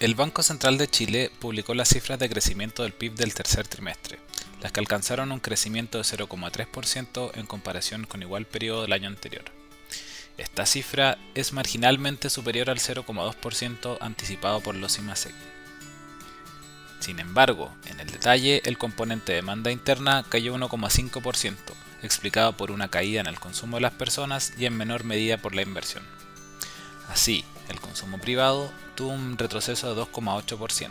El Banco Central de Chile publicó las cifras de crecimiento del PIB del tercer trimestre, las que alcanzaron un crecimiento de 0,3% en comparación con igual periodo del año anterior. Esta cifra es marginalmente superior al 0,2% anticipado por los IMASEC. Sin embargo, en el detalle, el componente de demanda interna cayó 1,5%, explicado por una caída en el consumo de las personas y en menor medida por la inversión. Así, el consumo privado tuvo un retroceso de 2,8%,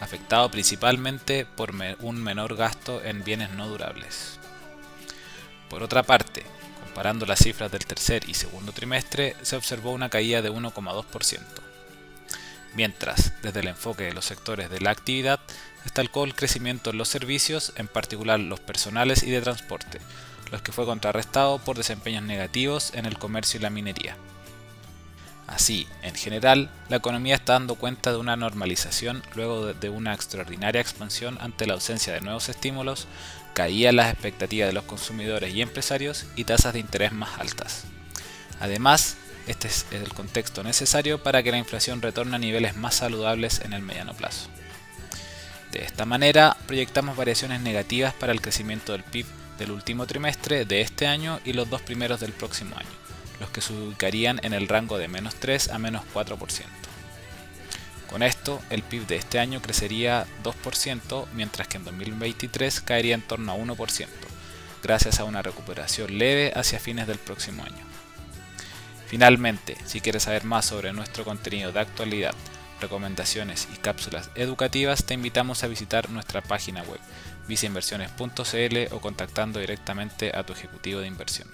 afectado principalmente por un menor gasto en bienes no durables. Por otra parte, comparando las cifras del tercer y segundo trimestre, se observó una caída de 1,2%. Mientras, desde el enfoque de los sectores de la actividad, destacó el crecimiento en los servicios, en particular los personales y de transporte, los que fue contrarrestado por desempeños negativos en el comercio y la minería. Así, en general, la economía está dando cuenta de una normalización luego de una extraordinaria expansión ante la ausencia de nuevos estímulos, caían las expectativas de los consumidores y empresarios y tasas de interés más altas. Además, este es el contexto necesario para que la inflación retorne a niveles más saludables en el mediano plazo. De esta manera, proyectamos variaciones negativas para el crecimiento del PIB del último trimestre de este año y los dos primeros del próximo año los que se ubicarían en el rango de menos 3 a menos 4%. Con esto, el PIB de este año crecería 2%, mientras que en 2023 caería en torno a 1%, gracias a una recuperación leve hacia fines del próximo año. Finalmente, si quieres saber más sobre nuestro contenido de actualidad, recomendaciones y cápsulas educativas, te invitamos a visitar nuestra página web viceinversiones.cl o contactando directamente a tu ejecutivo de inversión.